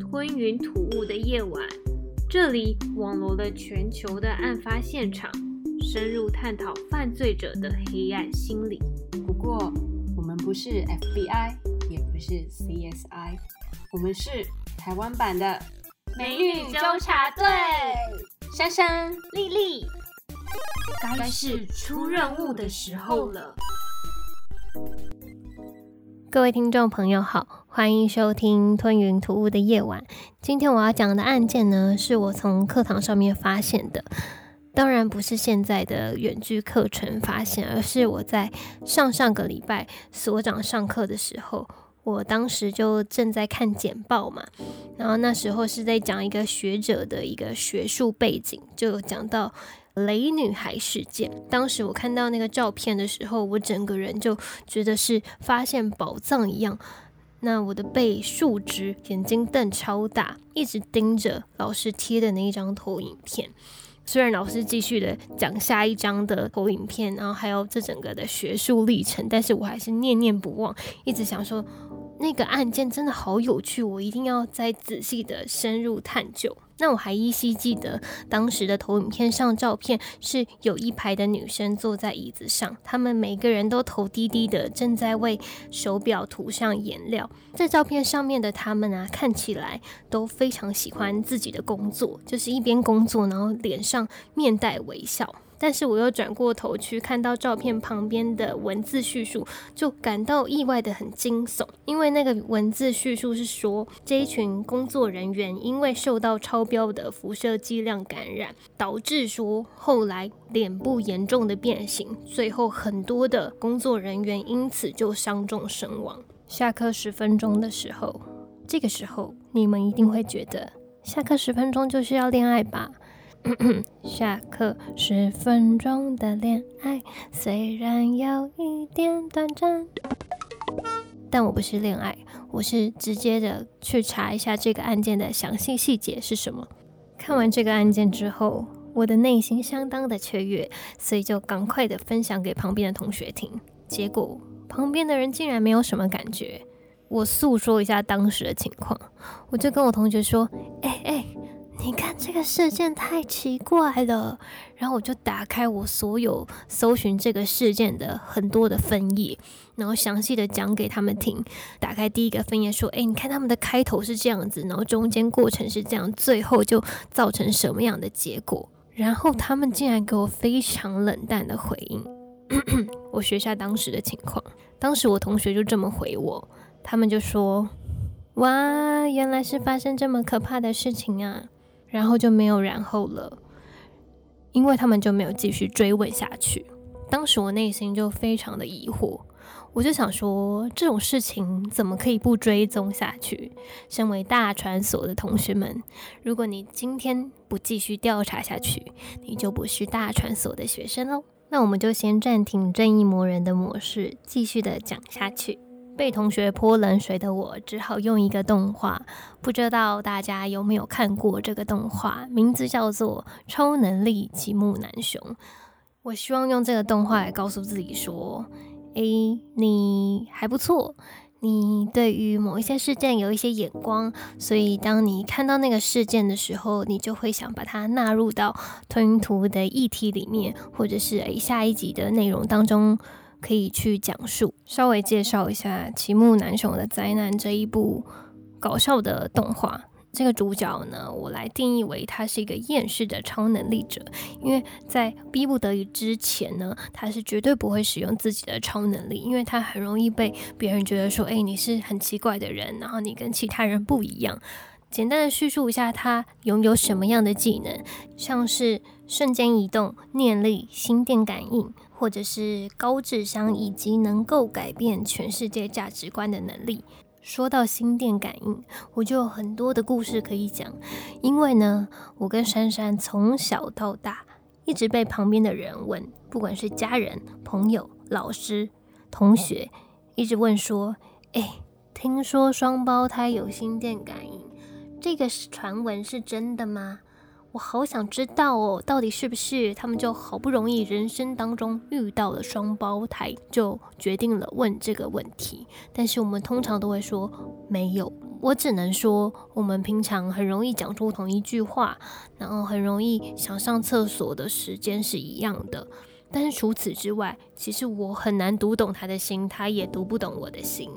吞云吐雾的夜晚，这里网罗了全球的案发现场，深入探讨犯罪者的黑暗心理。不过，我们不是 FBI，也不是 CSI，我们是台湾版的美女纠察队。珊珊、丽丽，该是出任务的时候了。各位听众朋友好，欢迎收听《吞云吐雾的夜晚》。今天我要讲的案件呢，是我从课堂上面发现的，当然不是现在的远距课程发现，而是我在上上个礼拜所长上课的时候，我当时就正在看简报嘛，然后那时候是在讲一个学者的一个学术背景，就讲到。雷女孩事件，当时我看到那个照片的时候，我整个人就觉得是发现宝藏一样。那我的背竖直，眼睛瞪超大，一直盯着老师贴的那一张投影片。虽然老师继续的讲下一张的投影片，然后还有这整个的学术历程，但是我还是念念不忘，一直想说那个案件真的好有趣，我一定要再仔细的深入探究。那我还依稀记得当时的投影片上照片是有一排的女生坐在椅子上，她们每个人都头低低的，正在为手表涂上颜料。在照片上面的她们啊，看起来都非常喜欢自己的工作，就是一边工作，然后脸上面带微笑。但是我又转过头去看到照片旁边的文字叙述，就感到意外的很惊悚。因为那个文字叙述是说，这一群工作人员因为受到超标的辐射剂量感染，导致说后来脸部严重的变形，最后很多的工作人员因此就伤重身亡。下课十分钟的时候，这个时候你们一定会觉得，下课十分钟就是要恋爱吧？下课十分钟的恋爱，虽然有一点短暂，但我不是恋爱，我是直接的去查一下这个案件的详细细节是什么。看完这个案件之后，我的内心相当的雀跃，所以就赶快的分享给旁边的同学听。结果旁边的人竟然没有什么感觉。我诉说一下当时的情况，我就跟我同学说：“哎哎。”你看这个事件太奇怪了，然后我就打开我所有搜寻这个事件的很多的分页，然后详细的讲给他们听。打开第一个分页说：“哎，你看他们的开头是这样子，然后中间过程是这样，最后就造成什么样的结果？”然后他们竟然给我非常冷淡的回应。我学下当时的情况，当时我同学就这么回我，他们就说：“哇，原来是发生这么可怕的事情啊！”然后就没有然后了，因为他们就没有继续追问下去。当时我内心就非常的疑惑，我就想说这种事情怎么可以不追踪下去？身为大传所的同学们，如果你今天不继续调查下去，你就不是大传所的学生喽。那我们就先暂停正义魔人的模式，继续的讲下去。被同学泼冷水的我，只好用一个动画。不知道大家有没有看过这个动画？名字叫做《超能力积木男雄》。我希望用这个动画来告诉自己说：诶，你还不错，你对于某一些事件有一些眼光，所以当你看到那个事件的时候，你就会想把它纳入到吞图的议题里面，或者是诶下一集的内容当中。可以去讲述，稍微介绍一下《奇木南雄的灾难》这一部搞笑的动画。这个主角呢，我来定义为他是一个厌世的超能力者，因为在逼不得已之前呢，他是绝对不会使用自己的超能力，因为他很容易被别人觉得说：“哎，你是很奇怪的人，然后你跟其他人不一样。”简单的叙述一下他拥有什么样的技能，像是瞬间移动、念力、心电感应。或者是高智商以及能够改变全世界价值观的能力。说到心电感应，我就有很多的故事可以讲。因为呢，我跟珊珊从小到大一直被旁边的人问，不管是家人、朋友、老师、同学，一直问说：“哎，听说双胞胎有心电感应，这个传闻是真的吗？”我好想知道哦，到底是不是他们就好不容易人生当中遇到了双胞胎，就决定了问这个问题？但是我们通常都会说没有，我只能说，我们平常很容易讲出同一句话，然后很容易想上厕所的时间是一样的。但是除此之外，其实我很难读懂他的心，他也读不懂我的心。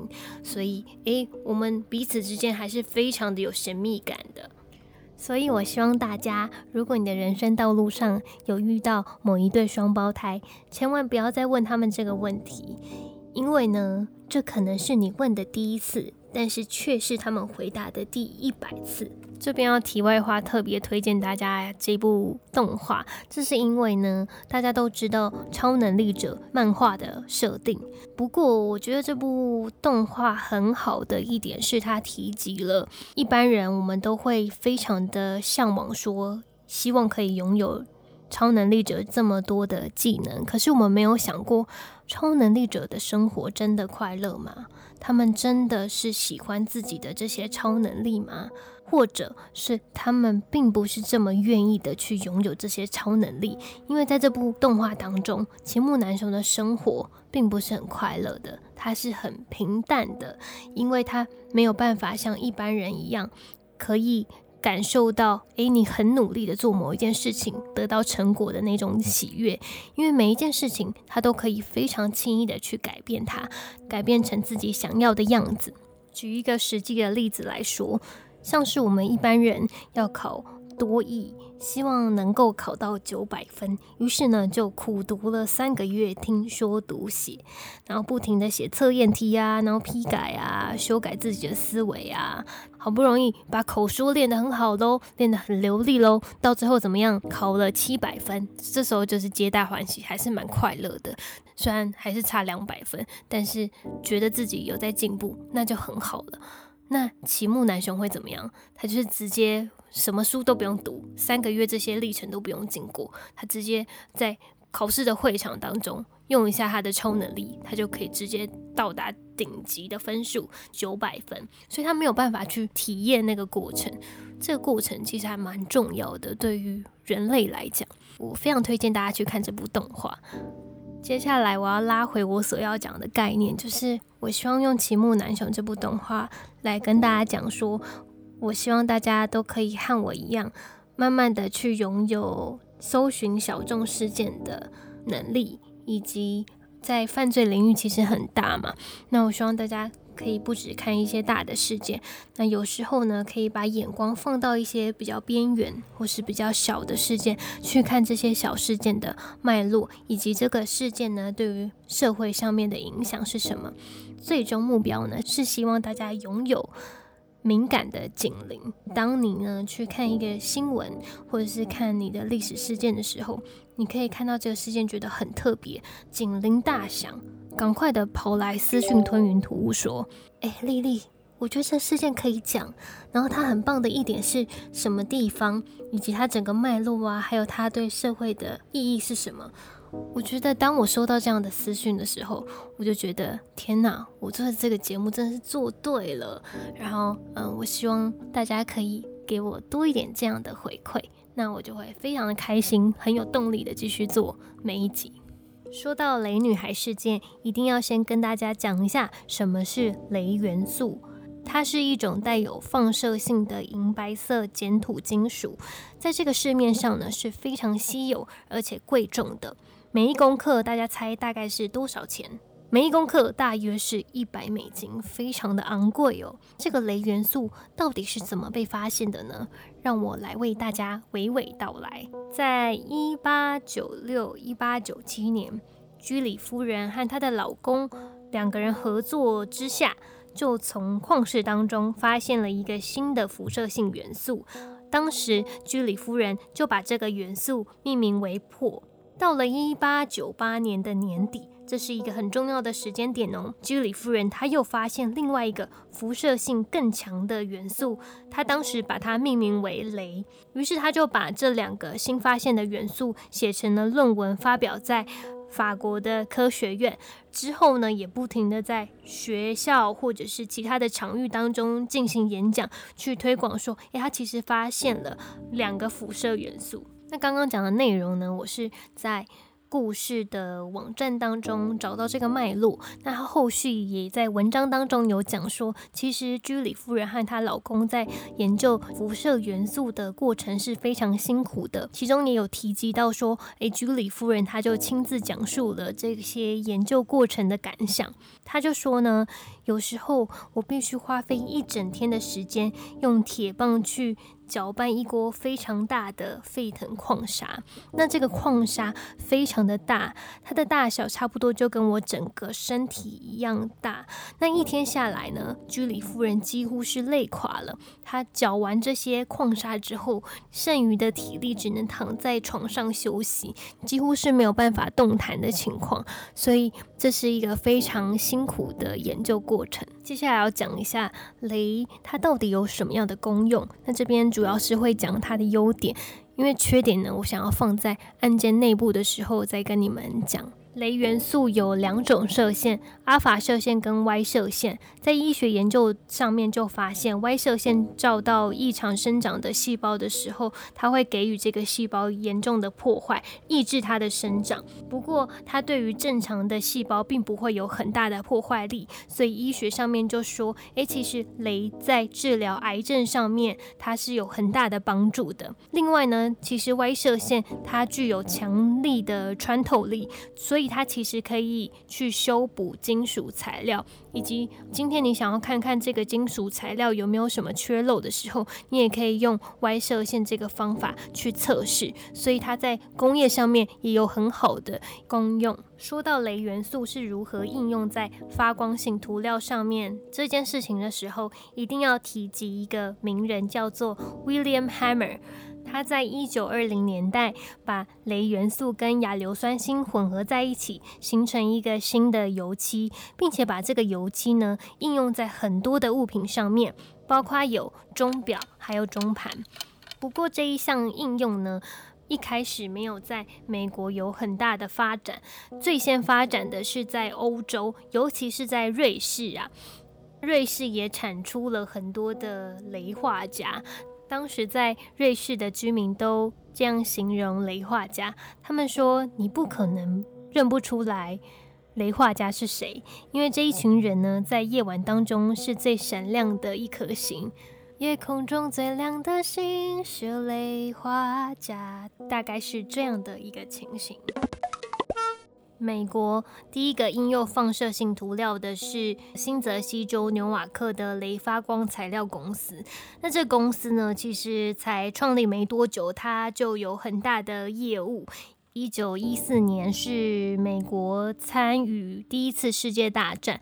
所以，诶，我们彼此之间还是非常的有神秘感的。所以，我希望大家，如果你的人生道路上有遇到某一对双胞胎，千万不要再问他们这个问题，因为呢，这可能是你问的第一次。但是却是他们回答的第一百次。这边要题外话，特别推荐大家这部动画，这是因为呢，大家都知道超能力者漫画的设定。不过，我觉得这部动画很好的一点是，它提及了一般人我们都会非常的向往，说希望可以拥有超能力者这么多的技能。可是我们没有想过，超能力者的生活真的快乐吗？他们真的是喜欢自己的这些超能力吗？或者是他们并不是这么愿意的去拥有这些超能力？因为在这部动画当中，秦木楠雄的生活并不是很快乐的，他是很平淡的，因为他没有办法像一般人一样可以。感受到，诶，你很努力的做某一件事情，得到成果的那种喜悦，因为每一件事情，他都可以非常轻易的去改变它，改变成自己想要的样子。举一个实际的例子来说，像是我们一般人要考。多艺，希望能够考到九百分，于是呢就苦读了三个月，听说读写，然后不停的写测验题啊，然后批改啊，修改自己的思维啊，好不容易把口说练得很好喽，练得很流利喽，到最后怎么样？考了七百分，这时候就是皆大欢喜，还是蛮快乐的。虽然还是差两百分，但是觉得自己有在进步，那就很好了。那齐木南雄会怎么样？他就是直接。什么书都不用读，三个月这些历程都不用经过，他直接在考试的会场当中用一下他的超能力，他就可以直接到达顶级的分数九百分，所以他没有办法去体验那个过程。这个过程其实还蛮重要的，对于人类来讲，我非常推荐大家去看这部动画。接下来我要拉回我所要讲的概念，就是我希望用《奇木男雄》这部动画来跟大家讲说。我希望大家都可以和我一样，慢慢的去拥有搜寻小众事件的能力，以及在犯罪领域其实很大嘛。那我希望大家可以不止看一些大的事件，那有时候呢，可以把眼光放到一些比较边缘或是比较小的事件，去看这些小事件的脉络，以及这个事件呢对于社会上面的影响是什么。最终目标呢是希望大家拥有。敏感的警铃，当你呢去看一个新闻，或者是看你的历史事件的时候，你可以看到这个事件觉得很特别，警铃大响，赶快的跑来私讯吞云吐雾说：“哎，丽丽，我觉得这事件可以讲，然后它很棒的一点是什么地方，以及它整个脉络啊，还有它对社会的意义是什么。”我觉得，当我收到这样的私讯的时候，我就觉得天哪，我做的这个节目真的是做对了。然后，嗯，我希望大家可以给我多一点这样的回馈，那我就会非常的开心，很有动力的继续做每一集。说到雷女孩事件，一定要先跟大家讲一下什么是雷元素。它是一种带有放射性的银白色碱土金属，在这个市面上呢是非常稀有而且贵重的。每一公克，大家猜大概是多少钱？每一公克大约是一百美金，非常的昂贵哦。这个镭元素到底是怎么被发现的呢？让我来为大家娓娓道来。在一八九六、一八九七年，居里夫人和她的老公两个人合作之下，就从矿石当中发现了一个新的辐射性元素。当时，居里夫人就把这个元素命名为钋。到了一八九八年的年底，这是一个很重要的时间点哦。居里夫人她又发现另外一个辐射性更强的元素，她当时把它命名为镭。于是她就把这两个新发现的元素写成了论文，发表在法国的科学院。之后呢，也不停的在学校或者是其他的场域当中进行演讲，去推广说，诶，他其实发现了两个辐射元素。那刚刚讲的内容呢，我是在故事的网站当中找到这个脉络。那他后续也在文章当中有讲说，其实居里夫人和她老公在研究辐射元素的过程是非常辛苦的。其中也有提及到说，诶，居里夫人她就亲自讲述了这些研究过程的感想。她就说呢，有时候我必须花费一整天的时间，用铁棒去。搅拌一锅非常大的沸腾矿砂，那这个矿砂非常的大，它的大小差不多就跟我整个身体一样大。那一天下来呢，居里夫人几乎是累垮了。她搅完这些矿砂之后，剩余的体力只能躺在床上休息，几乎是没有办法动弹的情况。所以这是一个非常辛苦的研究过程。接下来要讲一下镭它到底有什么样的功用。那这边。主要是会讲它的优点，因为缺点呢，我想要放在案件内部的时候再跟你们讲。镭元素有两种射线，阿法射线跟 Y 射线。在医学研究上面就发现，Y 射线照到异常生长的细胞的时候，它会给予这个细胞严重的破坏，抑制它的生长。不过，它对于正常的细胞并不会有很大的破坏力。所以医学上面就说，诶，其实镭在治疗癌症上面它是有很大的帮助的。另外呢，其实 Y 射线它具有强力的穿透力，所以。它其实可以去修补金属材料，以及今天你想要看看这个金属材料有没有什么缺漏的时候，你也可以用 Y 射线这个方法去测试。所以它在工业上面也有很好的功用。说到镭元素是如何应用在发光性涂料上面这件事情的时候，一定要提及一个名人，叫做 William Hammer。他在一九二零年代把镭元素跟亚硫酸锌混合在一起，形成一个新的油漆，并且把这个油漆呢应用在很多的物品上面，包括有钟表还有钟盘。不过这一项应用呢，一开始没有在美国有很大的发展，最先发展的是在欧洲，尤其是在瑞士啊。瑞士也产出了很多的镭画家。当时在瑞士的居民都这样形容雷画家，他们说：“你不可能认不出来雷画家是谁，因为这一群人呢，在夜晚当中是最闪亮的一颗星，夜空中最亮的星是雷画家，大概是这样的一个情形。”美国第一个应用放射性涂料的是新泽西州纽瓦克的雷发光材料公司。那这公司呢，其实才创立没多久，它就有很大的业务。一九一四年是美国参与第一次世界大战，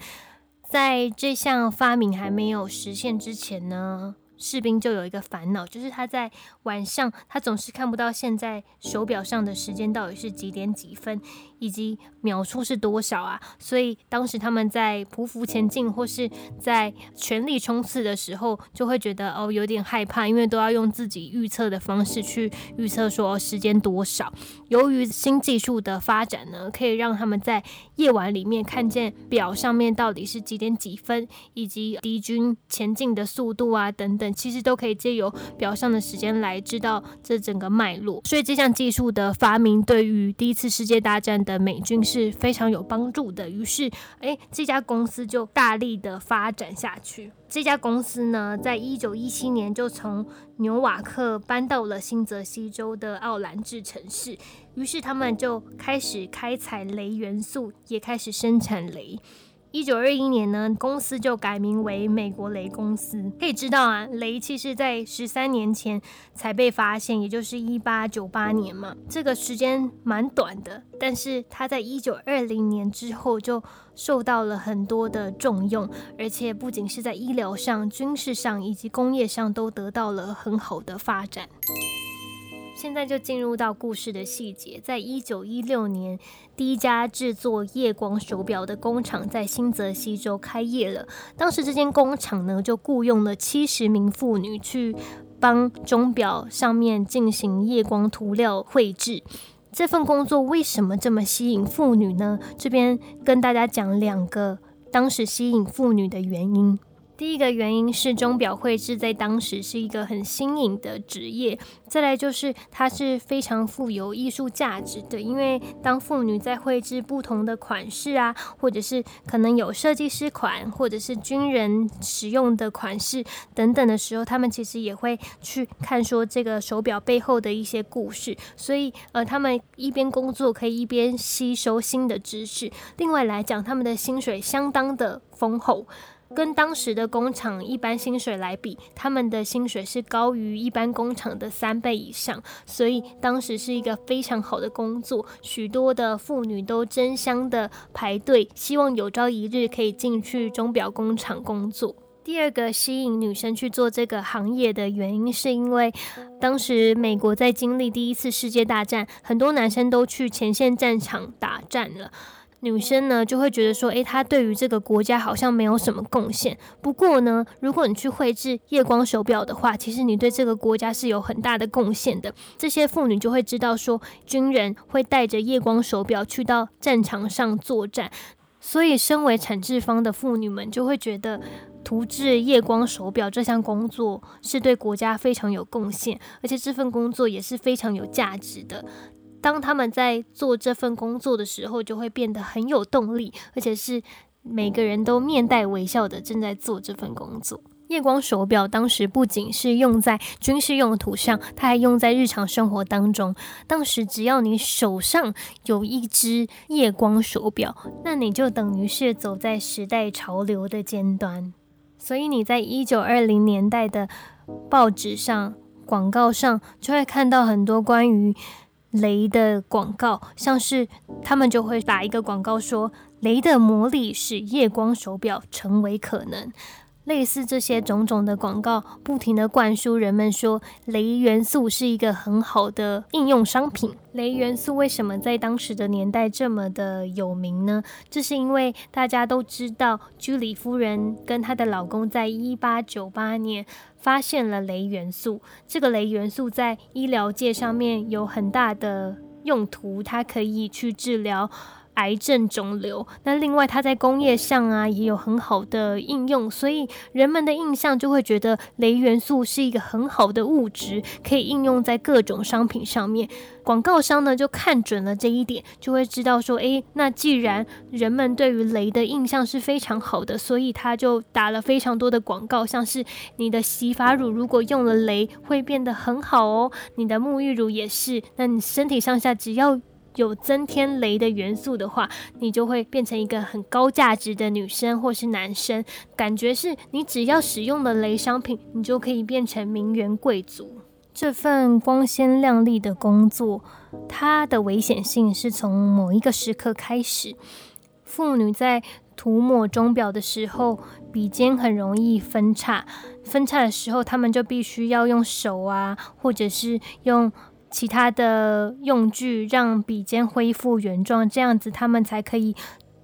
在这项发明还没有实现之前呢。士兵就有一个烦恼，就是他在晚上，他总是看不到现在手表上的时间到底是几点几分，以及秒数是多少啊。所以当时他们在匍匐前进或是在全力冲刺的时候，就会觉得哦有点害怕，因为都要用自己预测的方式去预测说时间多少。由于新技术的发展呢，可以让他们在夜晚里面看见表上面到底是几点几分，以及敌军前进的速度啊等等。其实都可以借由表上的时间来知道这整个脉络，所以这项技术的发明对于第一次世界大战的美军是非常有帮助的。于是，哎，这家公司就大力的发展下去。这家公司呢，在一九一七年就从纽瓦克搬到了新泽西州的奥兰治城市，于是他们就开始开采镭元素，也开始生产镭。一九二一年呢，公司就改名为美国雷公司。可以知道啊，雷其实在十三年前才被发现，也就是一八九八年嘛，这个时间蛮短的。但是它在一九二零年之后就受到了很多的重用，而且不仅是在医疗上、军事上以及工业上都得到了很好的发展。现在就进入到故事的细节。在一九一六年，第一家制作夜光手表的工厂在新泽西州开业了。当时这间工厂呢，就雇佣了七十名妇女去帮钟表上面进行夜光涂料绘制。这份工作为什么这么吸引妇女呢？这边跟大家讲两个当时吸引妇女的原因。第一个原因是钟表绘制在当时是一个很新颖的职业，再来就是它是非常富有艺术价值的，因为当妇女在绘制不同的款式啊，或者是可能有设计师款，或者是军人使用的款式等等的时候，他们其实也会去看说这个手表背后的一些故事，所以呃，他们一边工作可以一边吸收新的知识。另外来讲，他们的薪水相当的丰厚。跟当时的工厂一般薪水来比，他们的薪水是高于一般工厂的三倍以上，所以当时是一个非常好的工作。许多的妇女都争相的排队，希望有朝一日可以进去钟表工厂工作。第二个吸引女生去做这个行业的原因，是因为当时美国在经历第一次世界大战，很多男生都去前线战场打战了。女生呢就会觉得说，诶，她对于这个国家好像没有什么贡献。不过呢，如果你去绘制夜光手表的话，其实你对这个国家是有很大的贡献的。这些妇女就会知道说，军人会带着夜光手表去到战场上作战，所以身为产制方的妇女们就会觉得，涂制夜光手表这项工作是对国家非常有贡献，而且这份工作也是非常有价值的。当他们在做这份工作的时候，就会变得很有动力，而且是每个人都面带微笑的正在做这份工作。夜光手表当时不仅是用在军事用途上，它还用在日常生活当中。当时只要你手上有一只夜光手表，那你就等于是走在时代潮流的尖端。所以你在一九二零年代的报纸上、广告上，就会看到很多关于。雷的广告，像是他们就会打一个广告说：“雷的魔力使夜光手表成为可能。”类似这些种种的广告，不停的灌输人们说，镭元素是一个很好的应用商品。镭元素为什么在当时的年代这么的有名呢？这是因为大家都知道，居里夫人跟她的老公在一八九八年发现了镭元素。这个镭元素在医疗界上面有很大的用途，它可以去治疗。癌症、肿瘤，那另外它在工业上啊也有很好的应用，所以人们的印象就会觉得镭元素是一个很好的物质，可以应用在各种商品上面。广告商呢就看准了这一点，就会知道说，诶，那既然人们对于镭的印象是非常好的，所以他就打了非常多的广告，像是你的洗发乳如果用了镭会变得很好哦，你的沐浴乳也是，那你身体上下只要。有增添雷的元素的话，你就会变成一个很高价值的女生或是男生。感觉是你只要使用了雷商品，你就可以变成名媛贵族。这份光鲜亮丽的工作，它的危险性是从某一个时刻开始。妇女在涂抹钟表的时候，笔尖很容易分叉。分叉的时候，他们就必须要用手啊，或者是用。其他的用具让笔尖恢复原状，这样子他们才可以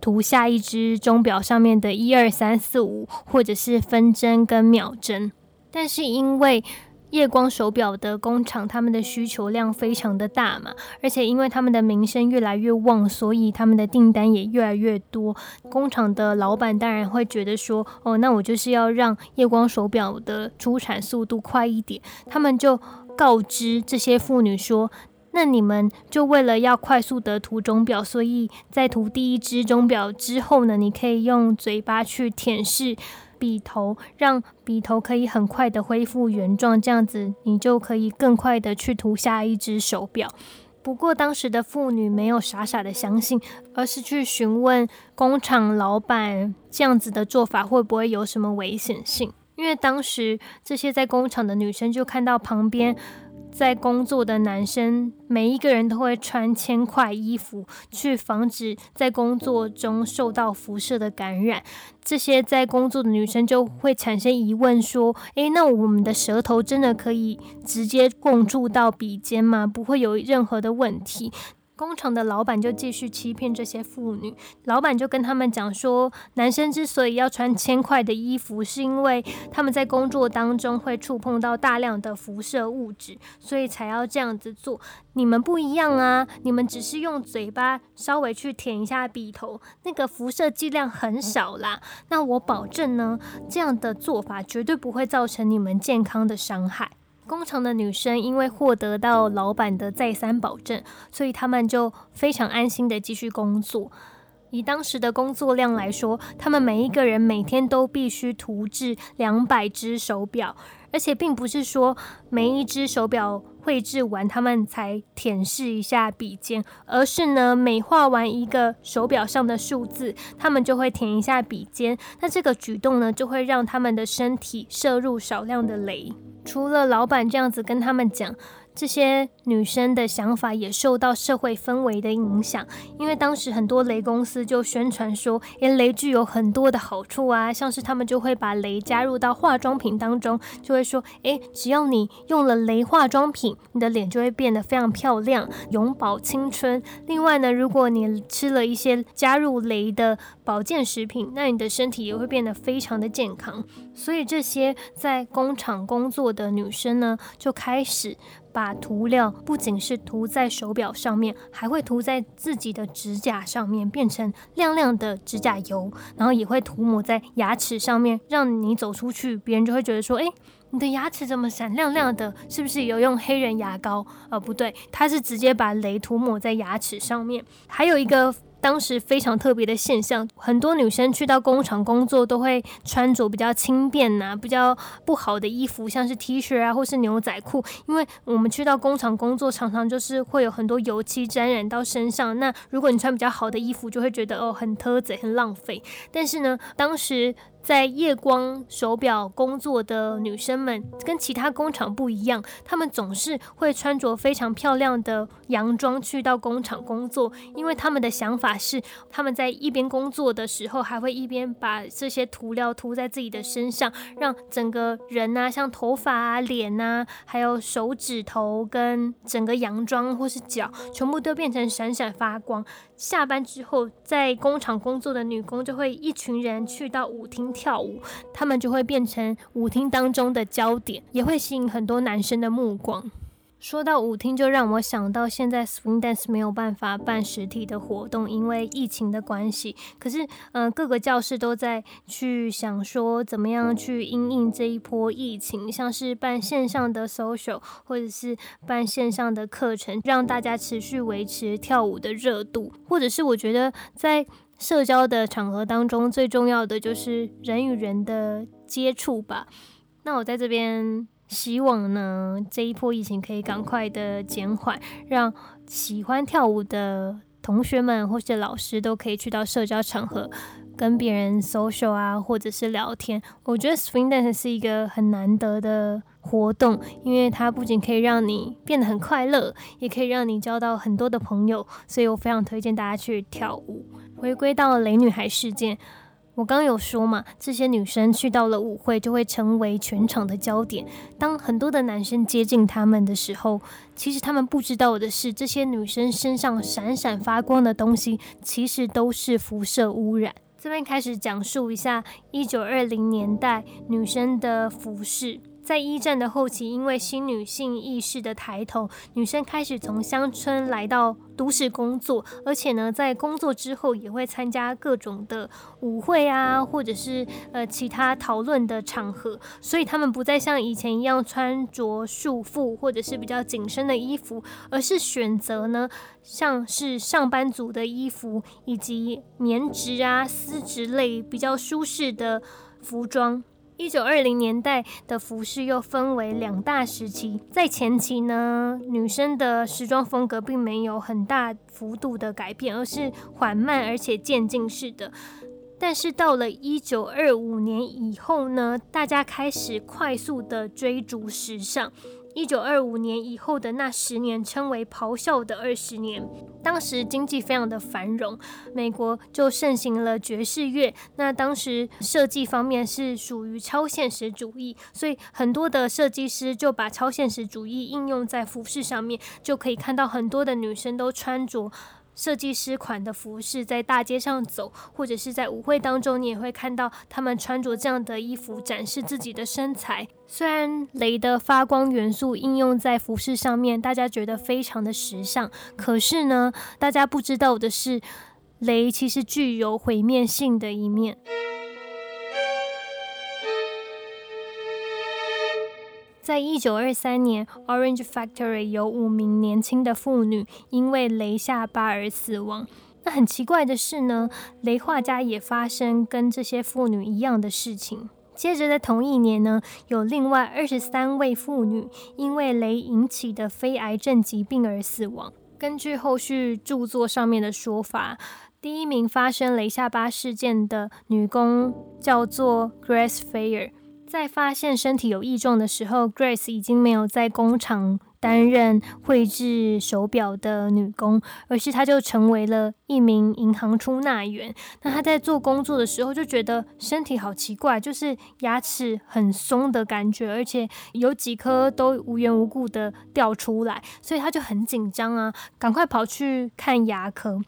涂下一只钟表上面的一二三四五，或者是分针跟秒针。但是因为夜光手表的工厂，他们的需求量非常的大嘛，而且因为他们的名声越来越旺，所以他们的订单也越来越多。工厂的老板当然会觉得说，哦，那我就是要让夜光手表的出产速度快一点，他们就。告知这些妇女说：“那你们就为了要快速的涂钟表，所以在涂第一只钟表之后呢，你可以用嘴巴去舔舐笔头，让笔头可以很快的恢复原状，这样子你就可以更快的去涂下一只手表。不过当时的妇女没有傻傻的相信，而是去询问工厂老板，这样子的做法会不会有什么危险性？”因为当时这些在工厂的女生就看到旁边在工作的男生，每一个人都会穿铅块衣服，去防止在工作中受到辐射的感染。这些在工作的女生就会产生疑问，说：“诶，那我们的舌头真的可以直接共住到笔尖吗？不会有任何的问题？”工厂的老板就继续欺骗这些妇女，老板就跟他们讲说，男生之所以要穿铅块的衣服，是因为他们在工作当中会触碰到大量的辐射物质，所以才要这样子做。你们不一样啊，你们只是用嘴巴稍微去舔一下笔头，那个辐射剂量很少啦。那我保证呢，这样的做法绝对不会造成你们健康的伤害。工厂的女生因为获得到老板的再三保证，所以他们就非常安心的继续工作。以当时的工作量来说，他们每一个人每天都必须涂制两百只手表，而且并不是说每一只手表绘制完他们才舔舐一下笔尖，而是呢每画完一个手表上的数字，他们就会舔一下笔尖。那这个举动呢，就会让他们的身体摄入少量的镭。除了老板这样子跟他们讲。这些女生的想法也受到社会氛围的影响，因为当时很多雷公司就宣传说，诶，雷具有很多的好处啊，像是他们就会把雷加入到化妆品当中，就会说，诶，只要你用了雷化妆品，你的脸就会变得非常漂亮，永葆青春。另外呢，如果你吃了一些加入雷的保健食品，那你的身体也会变得非常的健康。所以这些在工厂工作的女生呢，就开始。把涂料不仅是涂在手表上面，还会涂在自己的指甲上面，变成亮亮的指甲油，然后也会涂抹在牙齿上面，让你走出去，别人就会觉得说，哎，你的牙齿怎么闪亮亮的？是不是有用黑人牙膏？呃，不对，他是直接把雷涂抹在牙齿上面。还有一个。当时非常特别的现象，很多女生去到工厂工作都会穿着比较轻便呐、比较不好的衣服，像是 T 恤啊或是牛仔裤，因为我们去到工厂工作，常常就是会有很多油漆沾染到身上。那如果你穿比较好的衣服，就会觉得哦很特贼、很浪费。但是呢，当时。在夜光手表工作的女生们跟其他工厂不一样，她们总是会穿着非常漂亮的洋装去到工厂工作，因为他们的想法是，他们在一边工作的时候，还会一边把这些涂料涂在自己的身上，让整个人啊，像头发啊、脸啊，还有手指头跟整个洋装或是脚，全部都变成闪闪发光。下班之后，在工厂工作的女工就会一群人去到舞厅跳舞，他们就会变成舞厅当中的焦点，也会吸引很多男生的目光。说到舞厅，就让我想到现在 Swing Dance 没有办法办实体的活动，因为疫情的关系。可是，嗯，各个教室都在去想说，怎么样去应应这一波疫情，像是办线上的 social，或者是办线上的课程，让大家持续维持跳舞的热度。或者是我觉得，在社交的场合当中，最重要的就是人与人的接触吧。那我在这边。希望呢，这一波疫情可以赶快的减缓，让喜欢跳舞的同学们或是老师都可以去到社交场合，跟别人 social 啊，或者是聊天。我觉得 swing dance 是一个很难得的活动，因为它不仅可以让你变得很快乐，也可以让你交到很多的朋友，所以我非常推荐大家去跳舞。回归到雷女孩事件。我刚有说嘛，这些女生去到了舞会，就会成为全场的焦点。当很多的男生接近她们的时候，其实他们不知道的是，这些女生身上闪闪发光的东西，其实都是辐射污染。这边开始讲述一下一九二零年代女生的服饰。在一战的后期，因为新女性意识的抬头，女生开始从乡村来到都市工作，而且呢，在工作之后也会参加各种的舞会啊，或者是呃其他讨论的场合，所以他们不再像以前一样穿着束缚或者是比较紧身的衣服，而是选择呢像是上班族的衣服，以及棉质啊、丝质类比较舒适的服装。一九二零年代的服饰又分为两大时期，在前期呢，女生的时装风格并没有很大幅度的改变，而是缓慢而且渐进式的。但是到了一九二五年以后呢，大家开始快速的追逐时尚。一九二五年以后的那十年称为“咆哮的二十年”。当时经济非常的繁荣，美国就盛行了爵士乐。那当时设计方面是属于超现实主义，所以很多的设计师就把超现实主义应用在服饰上面，就可以看到很多的女生都穿着。设计师款的服饰在大街上走，或者是在舞会当中，你也会看到他们穿着这样的衣服展示自己的身材。虽然雷的发光元素应用在服饰上面，大家觉得非常的时尚，可是呢，大家不知道的是，雷其实具有毁灭性的一面。在一九二三年，Orange Factory 有五名年轻的妇女因为雷下巴而死亡。那很奇怪的是呢，雷画家也发生跟这些妇女一样的事情。接着在同一年呢，有另外二十三位妇女因为雷引起的非癌症疾病而死亡。根据后续著作上面的说法，第一名发生雷下巴事件的女工叫做 Grace Fair。在发现身体有异状的时候，Grace 已经没有在工厂担任绘制手表的女工，而是她就成为了一名银行出纳员。那她在做工作的时候就觉得身体好奇怪，就是牙齿很松的感觉，而且有几颗都无缘无故的掉出来，所以她就很紧张啊，赶快跑去看牙科。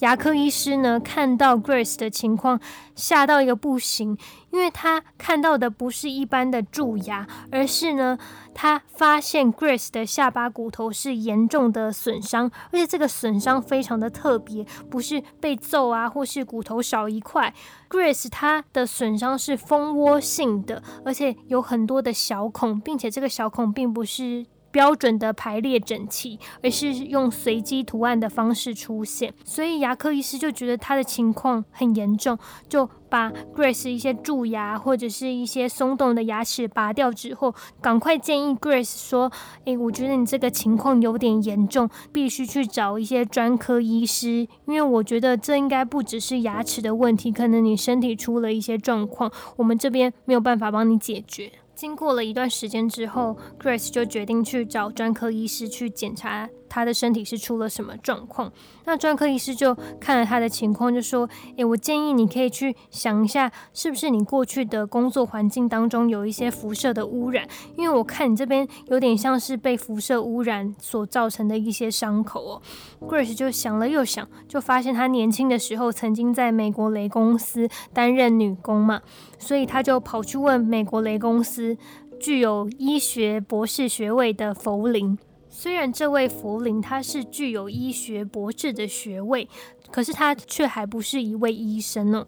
牙科医师呢，看到 Grace 的情况，吓到一个不行，因为他看到的不是一般的蛀牙，而是呢，他发现 Grace 的下巴骨头是严重的损伤，而且这个损伤非常的特别，不是被揍啊，或是骨头少一块，Grace 她的损伤是蜂窝性的，而且有很多的小孔，并且这个小孔并不是。标准的排列整齐，而是用随机图案的方式出现，所以牙科医师就觉得他的情况很严重，就把 Grace 一些蛀牙或者是一些松动的牙齿拔掉之后，赶快建议 Grace 说：“诶，我觉得你这个情况有点严重，必须去找一些专科医师，因为我觉得这应该不只是牙齿的问题，可能你身体出了一些状况，我们这边没有办法帮你解决。”经过了一段时间之后，Grace 就决定去找专科医师去检查。他的身体是出了什么状况？那专科医师就看了他的情况，就说：“诶，我建议你可以去想一下，是不是你过去的工作环境当中有一些辐射的污染？因为我看你这边有点像是被辐射污染所造成的一些伤口哦。” Grace 就想了又想，就发现他年轻的时候曾经在美国雷公司担任女工嘛，所以他就跑去问美国雷公司具有医学博士学位的弗林。虽然这位弗林他是具有医学博士的学位，可是他却还不是一位医生呢。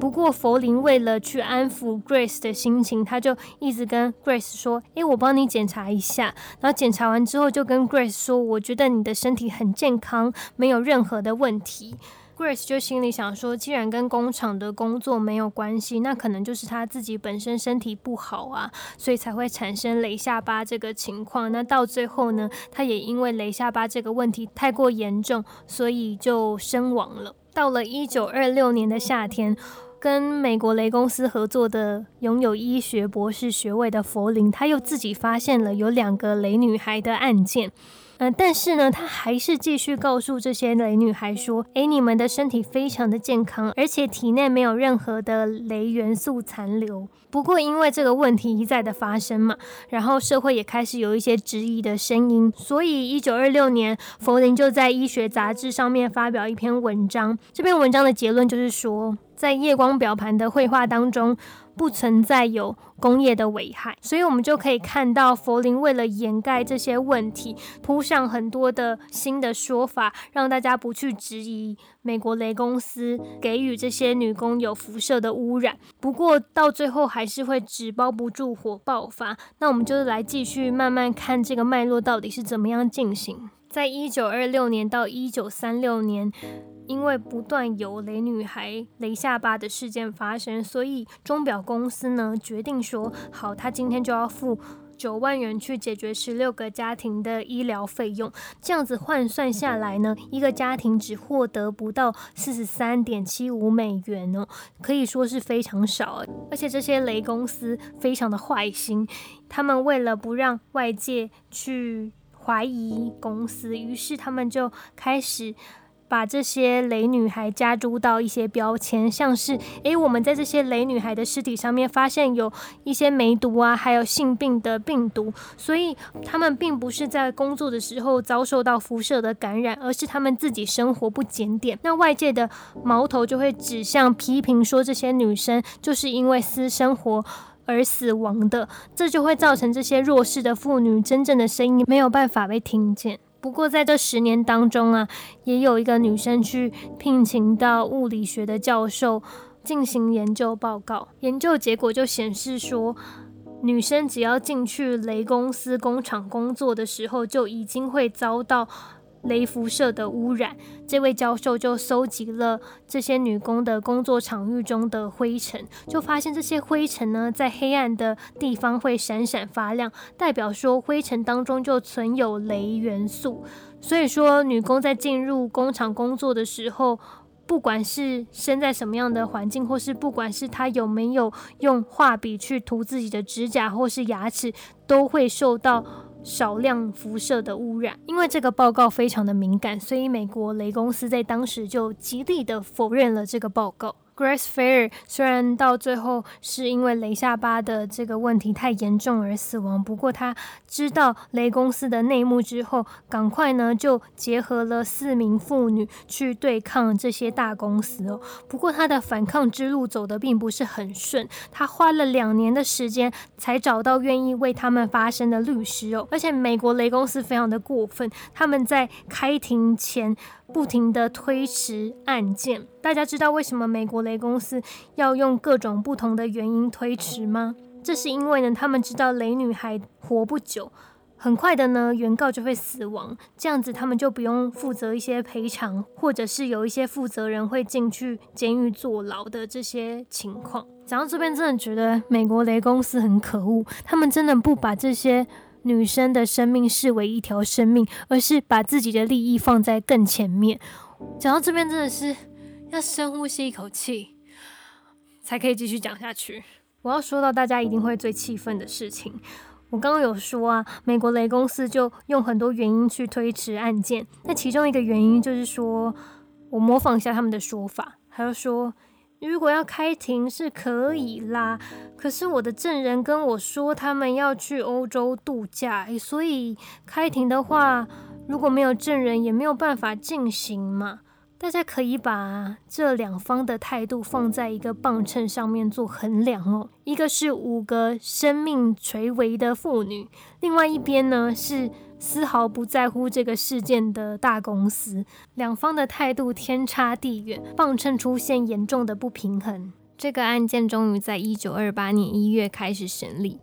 不过佛林为了去安抚 Grace 的心情，他就一直跟 Grace 说：“诶，我帮你检查一下。”然后检查完之后，就跟 Grace 说：“我觉得你的身体很健康，没有任何的问题。” Grace 就心里想说，既然跟工厂的工作没有关系，那可能就是他自己本身身体不好啊，所以才会产生雷下巴这个情况。那到最后呢，他也因为雷下巴这个问题太过严重，所以就身亡了。到了一九二六年的夏天，跟美国雷公司合作的拥有医学博士学位的佛林，他又自己发现了有两个雷女孩的案件。嗯，但是呢，他还是继续告诉这些雷女孩说：“诶，你们的身体非常的健康，而且体内没有任何的雷元素残留。不过，因为这个问题一再的发生嘛，然后社会也开始有一些质疑的声音，所以一九二六年，佛林就在医学杂志上面发表一篇文章。这篇文章的结论就是说，在夜光表盘的绘画当中。”不存在有工业的危害，所以我们就可以看到佛林为了掩盖这些问题，铺上很多的新的说法，让大家不去质疑美国雷公司给予这些女工有辐射的污染。不过到最后还是会纸包不住火爆发。那我们就来继续慢慢看这个脉络到底是怎么样进行。在一九二六年到一九三六年。因为不断有雷女孩雷下巴的事件发生，所以钟表公司呢决定说好，他今天就要付九万元去解决十六个家庭的医疗费用。这样子换算下来呢，一个家庭只获得不到四十三点七五美元哦，可以说是非常少。而且这些雷公司非常的坏心，他们为了不让外界去怀疑公司，于是他们就开始。把这些雷女孩加注到一些标签，像是诶，我们在这些雷女孩的尸体上面发现有一些梅毒啊，还有性病的病毒，所以他们并不是在工作的时候遭受到辐射的感染，而是他们自己生活不检点。那外界的矛头就会指向批评说这些女生就是因为私生活而死亡的，这就会造成这些弱势的妇女真正的声音没有办法被听见。不过在这十年当中啊，也有一个女生去聘请到物理学的教授进行研究报告，研究结果就显示说，女生只要进去雷公司工厂工作的时候，就已经会遭到。雷辐射的污染，这位教授就搜集了这些女工的工作场域中的灰尘，就发现这些灰尘呢，在黑暗的地方会闪闪发亮，代表说灰尘当中就存有雷元素。所以说，女工在进入工厂工作的时候，不管是身在什么样的环境，或是不管是她有没有用画笔去涂自己的指甲或是牙齿，都会受到。少量辐射的污染，因为这个报告非常的敏感，所以美国雷公司在当时就极力的否认了这个报告。Grace Fair 虽然到最后是因为雷下巴的这个问题太严重而死亡，不过他知道雷公司的内幕之后，赶快呢就结合了四名妇女去对抗这些大公司哦。不过他的反抗之路走得并不是很顺，他花了两年的时间才找到愿意为他们发声的律师哦。而且美国雷公司非常的过分，他们在开庭前。不停的推迟案件，大家知道为什么美国雷公司要用各种不同的原因推迟吗？这是因为呢，他们知道雷女孩活不久，很快的呢，原告就会死亡，这样子他们就不用负责一些赔偿，或者是有一些负责人会进去监狱坐牢的这些情况。讲到这边，真的觉得美国雷公司很可恶，他们真的不把这些。女生的生命视为一条生命，而是把自己的利益放在更前面。讲到这边，真的是要深呼吸一口气，才可以继续讲下去。我要说到大家一定会最气愤的事情。我刚刚有说啊，美国雷公司就用很多原因去推迟案件。那其中一个原因就是说，我模仿一下他们的说法，还要说。如果要开庭是可以啦，可是我的证人跟我说他们要去欧洲度假，所以开庭的话，如果没有证人也没有办法进行嘛。大家可以把这两方的态度放在一个磅秤上面做衡量哦。一个是五个生命垂危的妇女，另外一边呢是。丝毫不在乎这个事件的大公司，两方的态度天差地远，磅秤出现严重的不平衡。这个案件终于在一九二八年一月开始审理，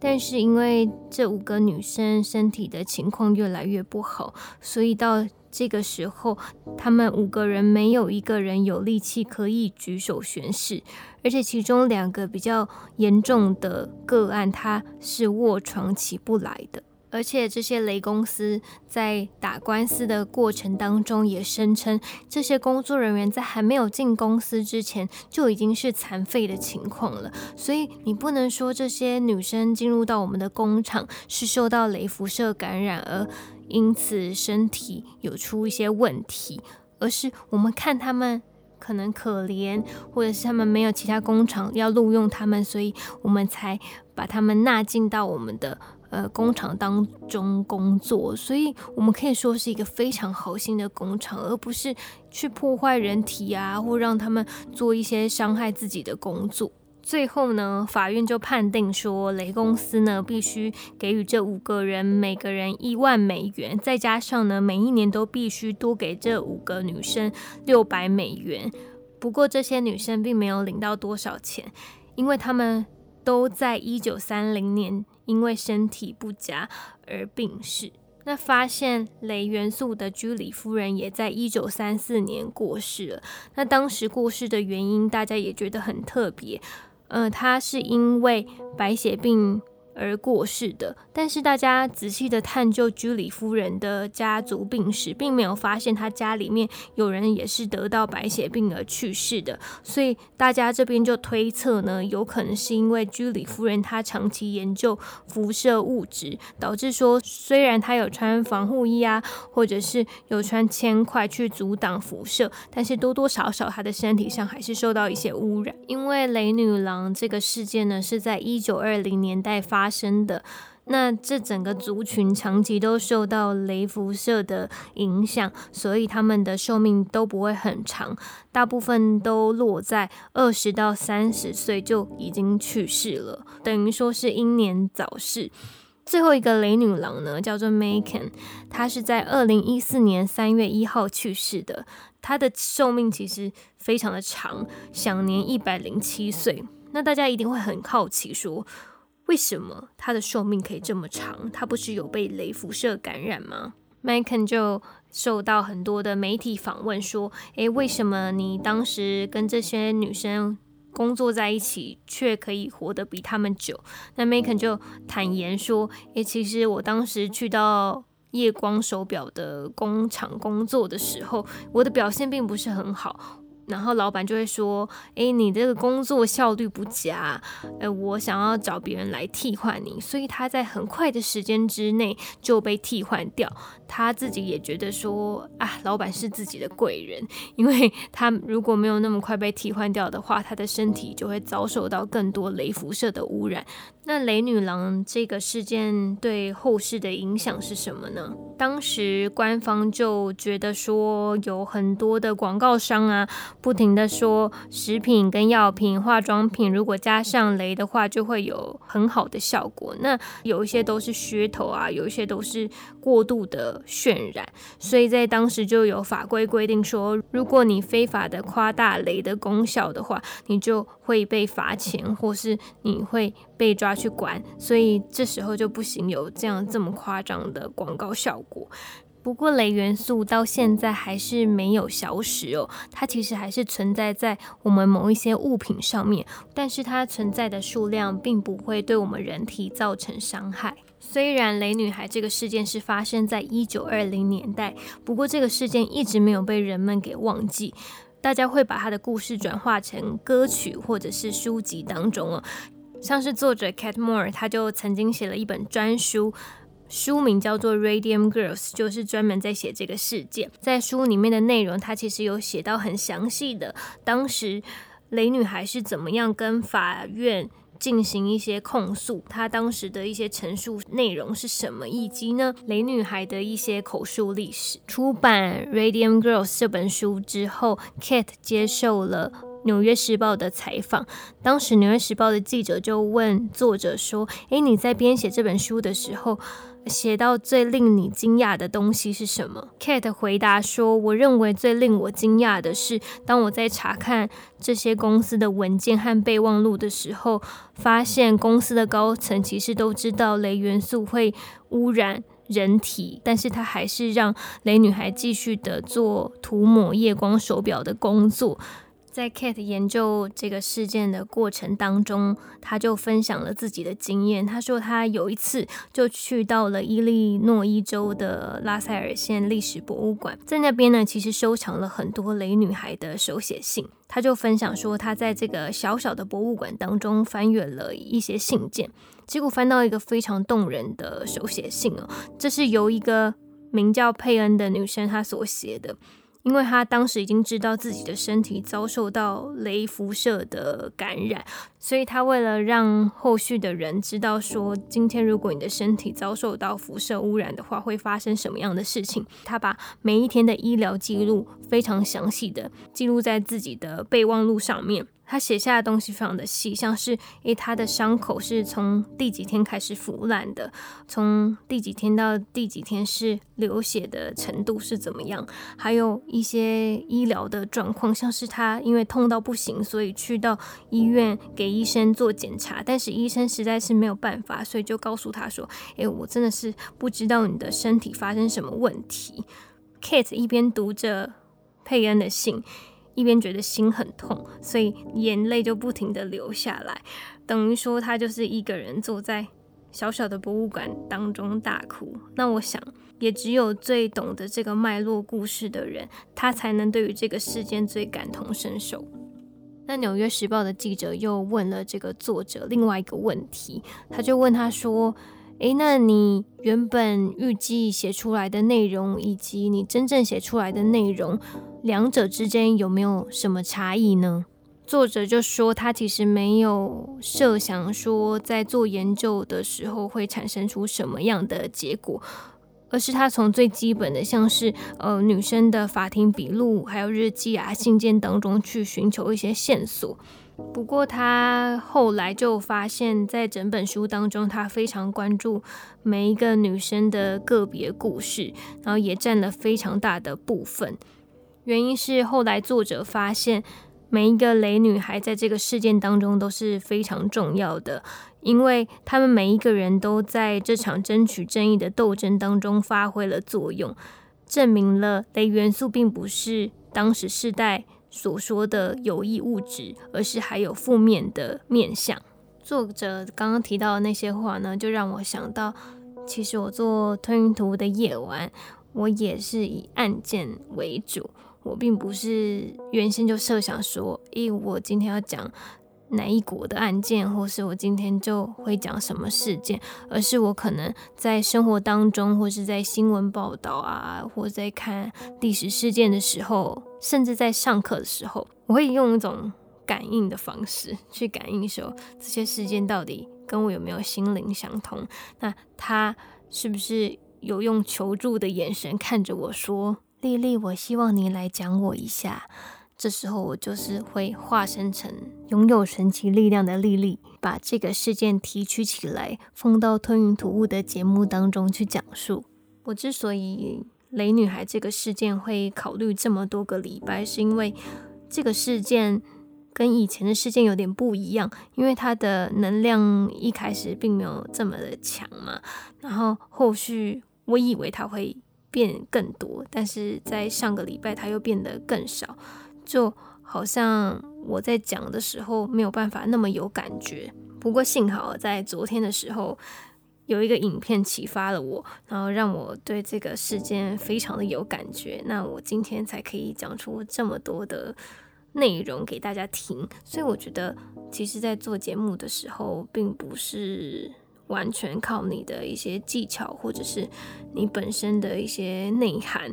但是因为这五个女生身体的情况越来越不好，所以到这个时候，他们五个人没有一个人有力气可以举手宣誓，而且其中两个比较严重的个案，他是卧床起不来的。而且这些雷公司在打官司的过程当中，也声称这些工作人员在还没有进公司之前就已经是残废的情况了。所以你不能说这些女生进入到我们的工厂是受到雷辐射感染而因此身体有出一些问题，而是我们看他们可能可怜，或者是他们没有其他工厂要录用他们，所以我们才把他们纳进到我们的。呃，工厂当中工作，所以我们可以说是一个非常好心的工厂，而不是去破坏人体啊，或让他们做一些伤害自己的工作。最后呢，法院就判定说，雷公司呢必须给予这五个人每个人一万美元，再加上呢每一年都必须多给这五个女生六百美元。不过这些女生并没有领到多少钱，因为他们都在一九三零年。因为身体不佳而病逝。那发现雷元素的居里夫人也在一九三四年过世了。那当时过世的原因，大家也觉得很特别。呃，她是因为白血病而过世的，但是大家仔细的探究居里夫人的家族病史，并没有发现她家里面有人也是得到白血病而去世的，所以大家这边就推测呢，有可能是因为居里夫人她长期研究辐射物质，导致说虽然她有穿防护衣啊，或者是有穿铅块去阻挡辐射，但是多多少少她的身体上还是受到一些污染。因为雷女郎这个事件呢，是在一九二零年代发。发生的那这整个族群长期都受到雷辐射的影响，所以他们的寿命都不会很长，大部分都落在二十到三十岁就已经去世了，等于说是英年早逝。最后一个雷女郎呢，叫做 Macon，她是在二零一四年三月一号去世的，她的寿命其实非常的长，享年一百零七岁。那大家一定会很好奇说。为什么他的寿命可以这么长？他不是有被雷辐射感染吗？Macon 就受到很多的媒体访问，说：“诶，为什么你当时跟这些女生工作在一起，却可以活得比他们久？”那 Macon 就坦言说：“诶，其实我当时去到夜光手表的工厂工作的时候，我的表现并不是很好。”然后老板就会说：“诶，你这个工作效率不佳，呃，我想要找别人来替换你。”所以他在很快的时间之内就被替换掉。他自己也觉得说：“啊，老板是自己的贵人，因为他如果没有那么快被替换掉的话，他的身体就会遭受到更多雷辐射的污染。”那雷女郎这个事件对后世的影响是什么呢？当时官方就觉得说，有很多的广告商啊。不停的说，食品跟药品、化妆品，如果加上雷的话，就会有很好的效果。那有一些都是噱头啊，有一些都是过度的渲染。所以在当时就有法规规定说，如果你非法的夸大雷的功效的话，你就会被罚钱，或是你会被抓去管。所以这时候就不行有这样这么夸张的广告效果。不过，雷元素到现在还是没有消失哦，它其实还是存在在我们某一些物品上面，但是它存在的数量并不会对我们人体造成伤害。虽然雷女孩这个事件是发生在一九二零年代，不过这个事件一直没有被人们给忘记，大家会把她的故事转化成歌曲或者是书籍当中哦，像是作者 Cat Moore，他就曾经写了一本专书。书名叫做《Radium Girls》，就是专门在写这个事件。在书里面的内容，它其实有写到很详细的，当时雷女孩是怎么样跟法院进行一些控诉，她当时的一些陈述内容是什么，以及呢雷女孩的一些口述历史。出版《Radium Girls》这本书之后，Kate 接受了《纽约时报》的采访。当时《纽约时报》的记者就问作者说：“诶，你在编写这本书的时候？”写到最令你惊讶的东西是什么？Kate 回答说：“我认为最令我惊讶的是，当我在查看这些公司的文件和备忘录的时候，发现公司的高层其实都知道雷元素会污染人体，但是他还是让雷女孩继续的做涂抹夜光手表的工作。”在 Kate 研究这个事件的过程当中，他就分享了自己的经验。他说，他有一次就去到了伊利诺伊州的拉塞尔县历史博物馆，在那边呢，其实收藏了很多雷女孩的手写信。他就分享说，他在这个小小的博物馆当中翻阅了一些信件，结果翻到一个非常动人的手写信哦，这是由一个名叫佩恩的女生她所写的。因为他当时已经知道自己的身体遭受到雷辐射的感染，所以他为了让后续的人知道说，今天如果你的身体遭受到辐射污染的话，会发生什么样的事情，他把每一天的医疗记录非常详细的记录在自己的备忘录上面。他写下的东西非常的细，像是诶，他的伤口是从第几天开始腐烂的，从第几天到第几天是流血的程度是怎么样，还有一些医疗的状况，像是他因为痛到不行，所以去到医院给医生做检查，但是医生实在是没有办法，所以就告诉他说，诶，我真的是不知道你的身体发生什么问题。Kate 一边读着佩恩的信。一边觉得心很痛，所以眼泪就不停的流下来，等于说他就是一个人坐在小小的博物馆当中大哭。那我想，也只有最懂得这个脉络故事的人，他才能对于这个事件最感同身受。那《纽约时报》的记者又问了这个作者另外一个问题，他就问他说：“诶，那你原本预计写出来的内容，以及你真正写出来的内容，两者之间有没有什么差异呢？”作者就说，他其实没有设想说在做研究的时候会产生出什么样的结果。而是他从最基本的，像是呃女生的法庭笔录、还有日记啊、信件当中去寻求一些线索。不过他后来就发现，在整本书当中，他非常关注每一个女生的个别故事，然后也占了非常大的部分。原因是后来作者发现。每一个雷女孩在这个事件当中都是非常重要的，因为他们每一个人都在这场争取正义的斗争当中发挥了作用，证明了雷元素并不是当时世代所说的有益物质，而是还有负面的面相。作者刚刚提到的那些话呢，就让我想到，其实我做吞云吐雾的夜晚，我也是以案件为主。我并不是原先就设想说，诶，我今天要讲哪一国的案件，或是我今天就会讲什么事件，而是我可能在生活当中，或是在新闻报道啊，或在看历史事件的时候，甚至在上课的时候，我会用一种感应的方式去感应，说这些事件到底跟我有没有心灵相通？那他是不是有用求助的眼神看着我说？丽丽，我希望你来讲我一下。这时候，我就是会化身成拥有神奇力量的丽丽，把这个事件提取起来，放到吞云吐雾的节目当中去讲述。我之所以雷女孩这个事件会考虑这么多个礼拜，是因为这个事件跟以前的事件有点不一样，因为它的能量一开始并没有这么的强嘛。然后后续，我以为它会。变更多，但是在上个礼拜它又变得更少，就好像我在讲的时候没有办法那么有感觉。不过幸好在昨天的时候有一个影片启发了我，然后让我对这个事件非常的有感觉，那我今天才可以讲出这么多的内容给大家听。所以我觉得，其实，在做节目的时候，并不是。完全靠你的一些技巧，或者是你本身的一些内涵。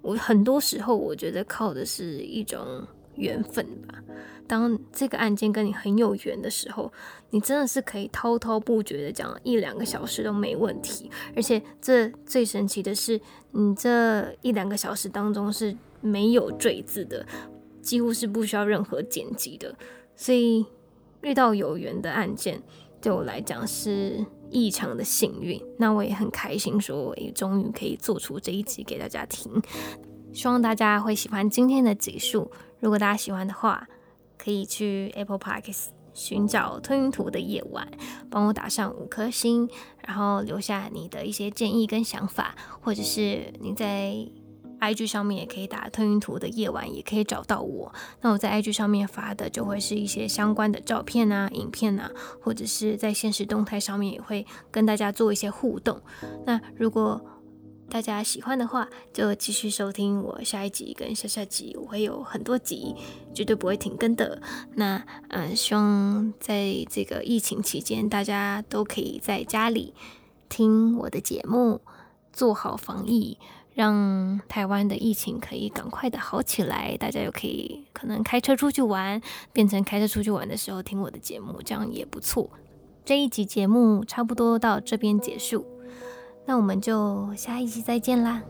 我很多时候，我觉得靠的是一种缘分吧。当这个案件跟你很有缘的时候，你真的是可以滔滔不绝的讲一两个小时都没问题。而且这最神奇的是，你这一两个小时当中是没有赘字的，几乎是不需要任何剪辑的。所以遇到有缘的案件。对我来讲是异常的幸运，那我也很开心，说我也终于可以做出这一集给大家听。希望大家会喜欢今天的集数。如果大家喜欢的话，可以去 Apple Park 寻找吞云图的夜晚，帮我打上五颗星，然后留下你的一些建议跟想法，或者是你在。IG 上面也可以打“吞云图的夜晚”，也可以找到我。那我在 IG 上面发的就会是一些相关的照片啊、影片啊，或者是在现实动态上面也会跟大家做一些互动。那如果大家喜欢的话，就继续收听我下一集跟下下集，我会有很多集，绝对不会停更的。那嗯，希望在这个疫情期间，大家都可以在家里听我的节目，做好防疫。让台湾的疫情可以赶快的好起来，大家又可以可能开车出去玩，变成开车出去玩的时候听我的节目，这样也不错。这一集节目差不多到这边结束，那我们就下一期再见啦。